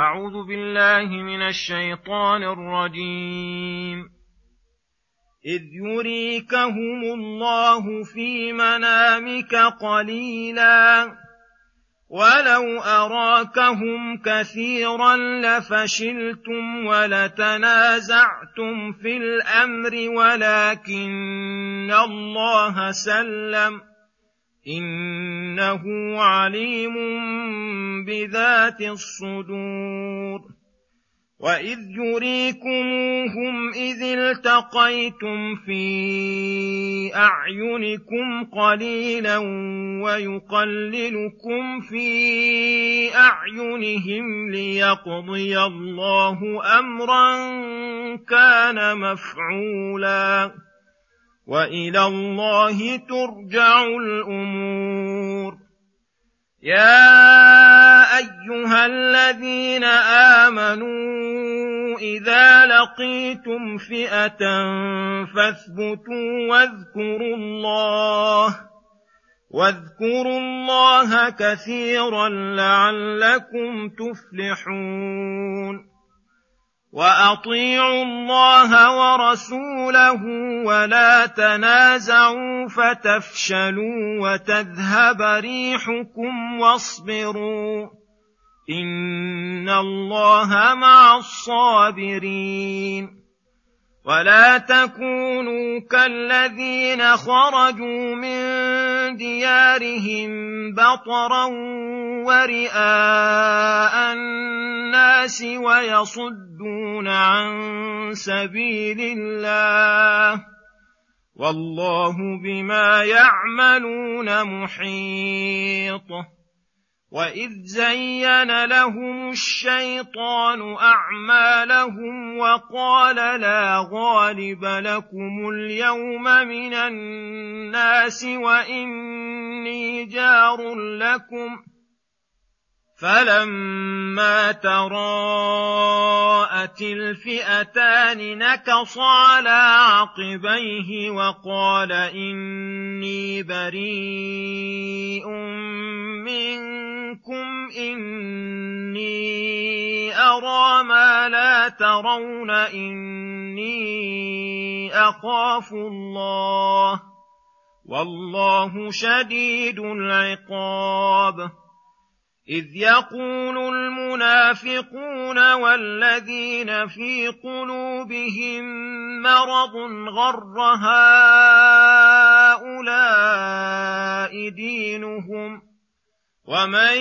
أعوذ بالله من الشيطان الرجيم. إذ يريكهم الله في منامك قليلاً. ولو اراكهم كثيرا لفشلتم ولتنازعتم في الامر ولكن الله سلم إنه عليم بذات الصدور. وإذ يريكموهم إذ التقيتم في أعينكم قليلا ويقللكم في أعينهم ليقضي الله أمرا كان مفعولا. وإلى الله ترجع الأمور. يا أيها الذين آمنوا إذا لقيتم فئة فاثبتوا واذكروا الله واذكروا الله كثيرا لعلكم تفلحون. واطيعوا الله ورسوله ولا تنازعوا فتفشلوا وتذهب ريحكم واصبروا ان الله مع الصابرين ولا تكونوا كالذين خرجوا من ديارهم بطرا ورئاء الناس ويصدون عن سبيل الله والله بما يعملون محيط وإذ زين لهم الشيطان أعمالهم وقال لا غالب لكم اليوم من الناس وإني جار لكم فلما تراءت الفئتان نكص على عقبيه وقال اني بريء منكم اني ارى ما لا ترون اني اخاف الله والله شديد العقاب إذ يقول المنافقون والذين في قلوبهم مرض غر هؤلاء دينهم ومن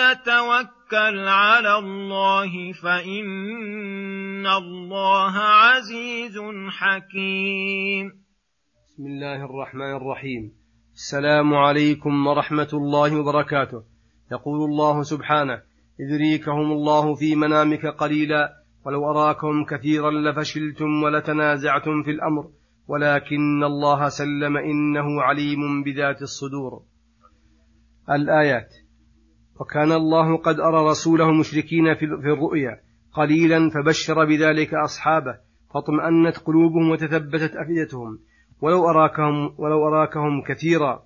يتوكل على الله فإن الله عزيز حكيم. بسم الله الرحمن الرحيم. السلام عليكم ورحمة الله وبركاته. يقول الله سبحانه إذ يريكهم الله في منامك قليلا ولو أراكهم كثيرا لفشلتم ولتنازعتم في الأمر ولكن الله سلم إنه عليم بذات الصدور. الآيات وكان الله قد أرى رسوله المشركين في الرؤيا قليلا فبشر بذلك أصحابه فاطمأنت قلوبهم وتثبتت أفئدتهم ولو أراكهم ولو أراكهم كثيرا.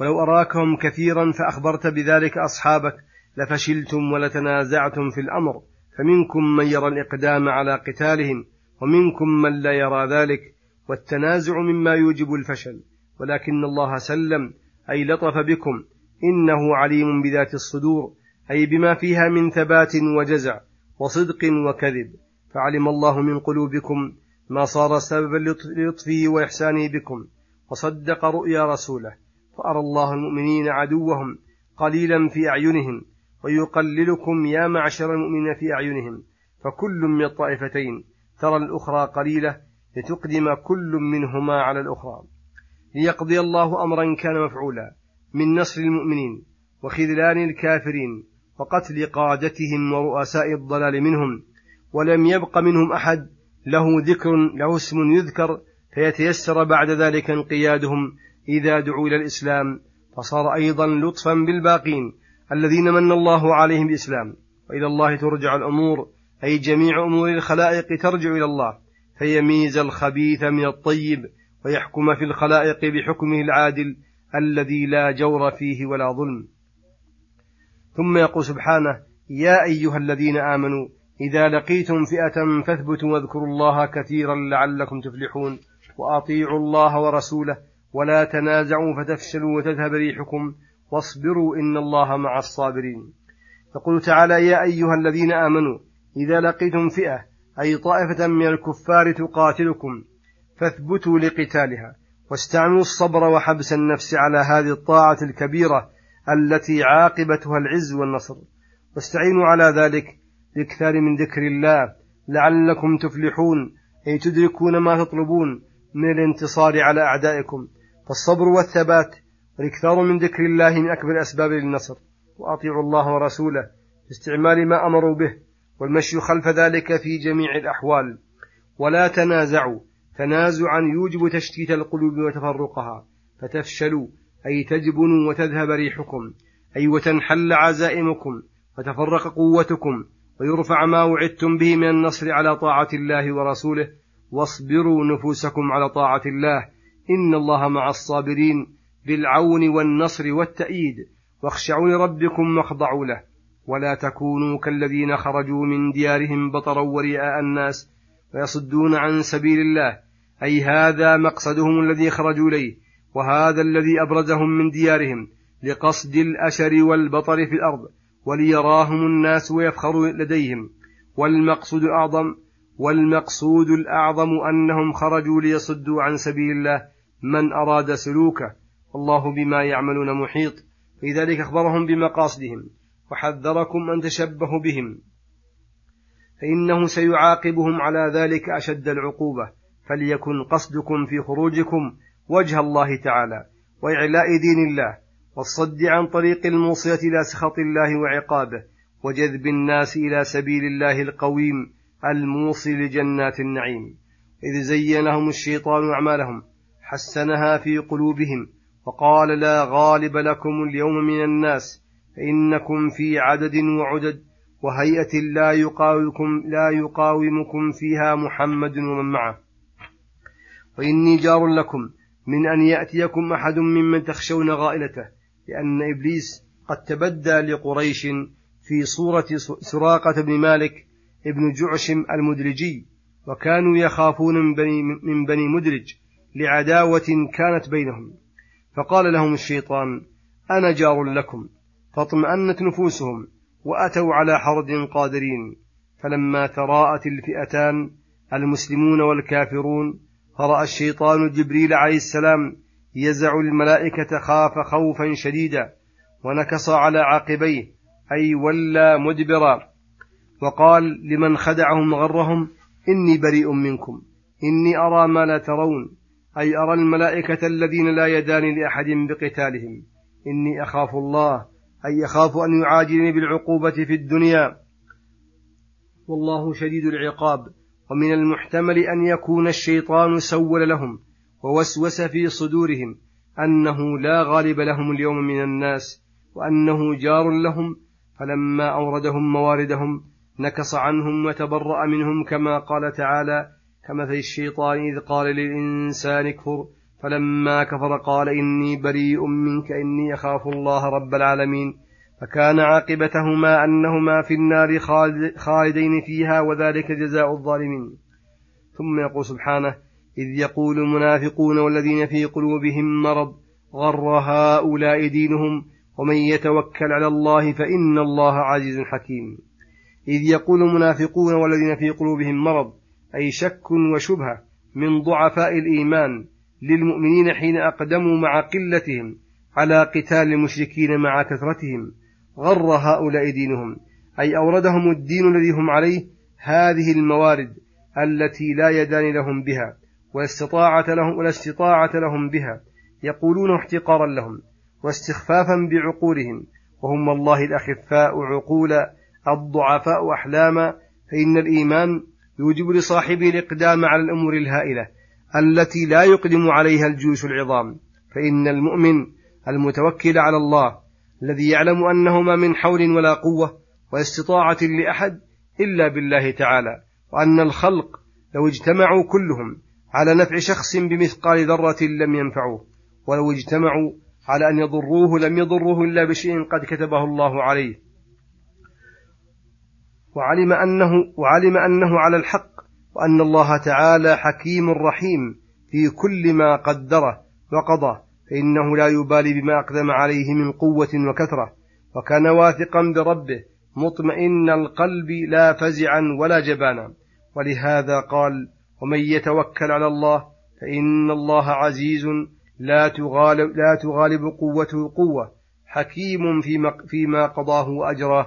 ولو أراكهم كثيرا فأخبرت بذلك أصحابك لفشلتم ولتنازعتم في الأمر فمنكم من يرى الإقدام على قتالهم ومنكم من لا يرى ذلك والتنازع مما يوجب الفشل ولكن الله سلم أي لطف بكم إنه عليم بذات الصدور أي بما فيها من ثبات وجزع وصدق وكذب. فعلم الله من قلوبكم ما صار سببا للطفه وإحسانه بكم وصدق رؤيا رسوله. فأرى الله المؤمنين عدوهم قليلا في أعينهم ويقللكم يا معشر المؤمنين في أعينهم فكل من الطائفتين ترى الأخرى قليلة لتقدم كل منهما على الأخرى. ليقضي الله أمرا كان مفعولا من نصر المؤمنين وخذلان الكافرين وقتل قادتهم ورؤساء الضلال منهم ولم يبق منهم أحد له ذكر له اسم يذكر فيتيسر بعد ذلك انقيادهم إذا دعوا إلى الإسلام فصار أيضا لطفا بالباقين الذين من الله عليهم بالإسلام وإلى الله ترجع الأمور أي جميع أمور الخلائق ترجع إلى الله. فيميز الخبيث من الطيب ويحكم في الخلائق بحكمه العادل الذي لا جور فيه ولا ظلم. ثم يقول سبحانه يا أيها الذين آمنوا إذا لقيتم فئة فاثبتوا واذكروا الله كثيرا لعلكم تفلحون وأطيعوا الله ورسوله ولا تنازعوا فتفشلوا وتذهب ريحكم واصبروا إن الله مع الصابرين. يقول تعالى يا أيها الذين آمنوا إذا لقيتم فئة أي طائفة من الكفار تقاتلكم فاثبتوا لقتالها واستعملوا الصبر وحبس النفس على هذه الطاعة الكبيرة التي عاقبتها العز والنصر. واستعينوا على ذلك باكثار من ذكر الله لعلكم تفلحون أي تدركون ما تطلبون من الانتصار على أعدائكم. فالصبر والثبات والاكثار من ذكر الله من أكبر الأسباب للنصر. وأطيعوا الله ورسوله في استعمال ما أمروا به والمشي خلف ذلك في جميع الأحوال. ولا تنازعوا تنازعا يوجب تشتيت القلوب وتفرقها. فتفشلوا أي تجبنوا وتذهب ريحكم. أي وتنحل عزائمكم وتفرق قوتكم. ويرفع ما وعدتم به من النصر على طاعة الله ورسوله. واصبروا نفوسكم على طاعة الله إن الله مع الصابرين بالعون والنصر والتأييد واخشعوا لربكم واخضعوا له. ولا تكونوا كالذين خرجوا من ديارهم بطرا ورئاء الناس ويصدون عن سبيل الله. أي هذا مقصدهم الذي خرجوا إليه وهذا الذي أبرزهم من ديارهم لقصد الأشر والبطر في الأرض وليراهم الناس ويفخروا لديهم. والمقصود أعظم والمقصود الأعظم أنهم خرجوا ليصدوا عن سبيل الله من أراد سلوكه والله بما يعملون محيط. في ذلك أخبرهم بمقاصدهم. وحذركم أن تشبهوا بهم. فإنه سيعاقبهم على ذلك أشد العقوبة. فليكن قصدكم في خروجكم وجه الله تعالى وإعلاء دين الله والصد عن طريق الموصية إلى سخط الله وعقابه وجذب الناس إلى سبيل الله القويم الموصل لجنات النعيم إذ زين لهم الشيطان أعمالهم حسنها في قلوبهم وقال لا غالب لكم اليوم من الناس فإنكم في عدد وعدد وهيئة لا يقاومكم لا يقاومكم فيها محمد ومن معه. وإني جار لكم من أن يأتيكم أحد ممن تخشون غائلته لأن إبليس قد تبدى لقريش في صورة سراقة بن مالك ابن جعشم المدرجي وكانوا يخافون من بني, من بني مدرج لعداوة كانت بينهم. فقال لهم الشيطان أنا جار لكم فاطمأنت نفوسهم وأتوا على حرد قادرين. فلما تراءت الفئتان المسلمون والكافرون فرأى الشيطان جبريل عليه السلام يزع الملائكة خاف خوفا شديدا ونكص على عاقبيه أي ولى مدبرا. وقال لمن خدعهم غرهم إني بريء منكم. إني أرى ما لا ترون أي أرى الملائكة الذين لا يدان لأحد بقتالهم. إني أخاف الله أي أخاف أن يعاجلني بالعقوبة في الدنيا. والله شديد العقاب ومن المحتمل أن يكون الشيطان سول لهم ووسوس في صدورهم أنه لا غالب لهم اليوم من الناس وأنه جار لهم فلما أوردهم مواردهم نكص عنهم وتبرأ منهم كما قال تعالى كمثل الشيطان إذ قال للإنسان اكفر فلما كفر قال إني بريء منك إني أخاف الله رب العالمين. فكان عاقبتهما أنهما في النار خالدين فيها وذلك جزاء الظالمين. ثم يقول سبحانه إذ يقول المنافقون والذين في قلوبهم مرض غر هؤلاء دينهم ومن يتوكل على الله فإن الله عزيز حكيم. إذ يقول المنافقون والذين في قلوبهم مرض أي شك وشبهة من ضعفاء الإيمان للمؤمنين حين أقدموا مع قلتهم على قتال المشركين مع كثرتهم غر هؤلاء دينهم أي أوردهم الدين الذي هم عليه هذه الموارد التي لا يدان لهم بها ولا استطاعة لهم, ولا استطاعة لهم بها يقولون احتقارا لهم واستخفافا بعقولهم وهم الله الأخفاء عقولا الضعفاء أحلاما فإن الإيمان يوجب لصاحبه الإقدام على الأمور الهائلة التي لا يقدم عليها الجيوش العظام. فإن المؤمن المتوكل على الله الذي يعلم أنه ما من حول ولا قوة واستطاعة لأحد إلا بالله تعالى وأن الخلق لو اجتمعوا كلهم على نفع شخص بمثقال ذرة لم ينفعوه ولو اجتمعوا على أن يضروه لم يضروه إلا بشيء قد كتبه الله عليه. وعلم أنه وعلم أنه على الحق وأن الله تعالى حكيم رحيم في كل ما قدره وقضى فإنه لا يبالي بما أقدم عليه من قوة وكثرة وكان واثقا بربه مطمئن القلب لا فزعا ولا جبانا. ولهذا قال ومن يتوكل على الله فإن الله عزيز لا تغالب, لا تغالب قوته قوة حكيم فيما, قضاه وأجراه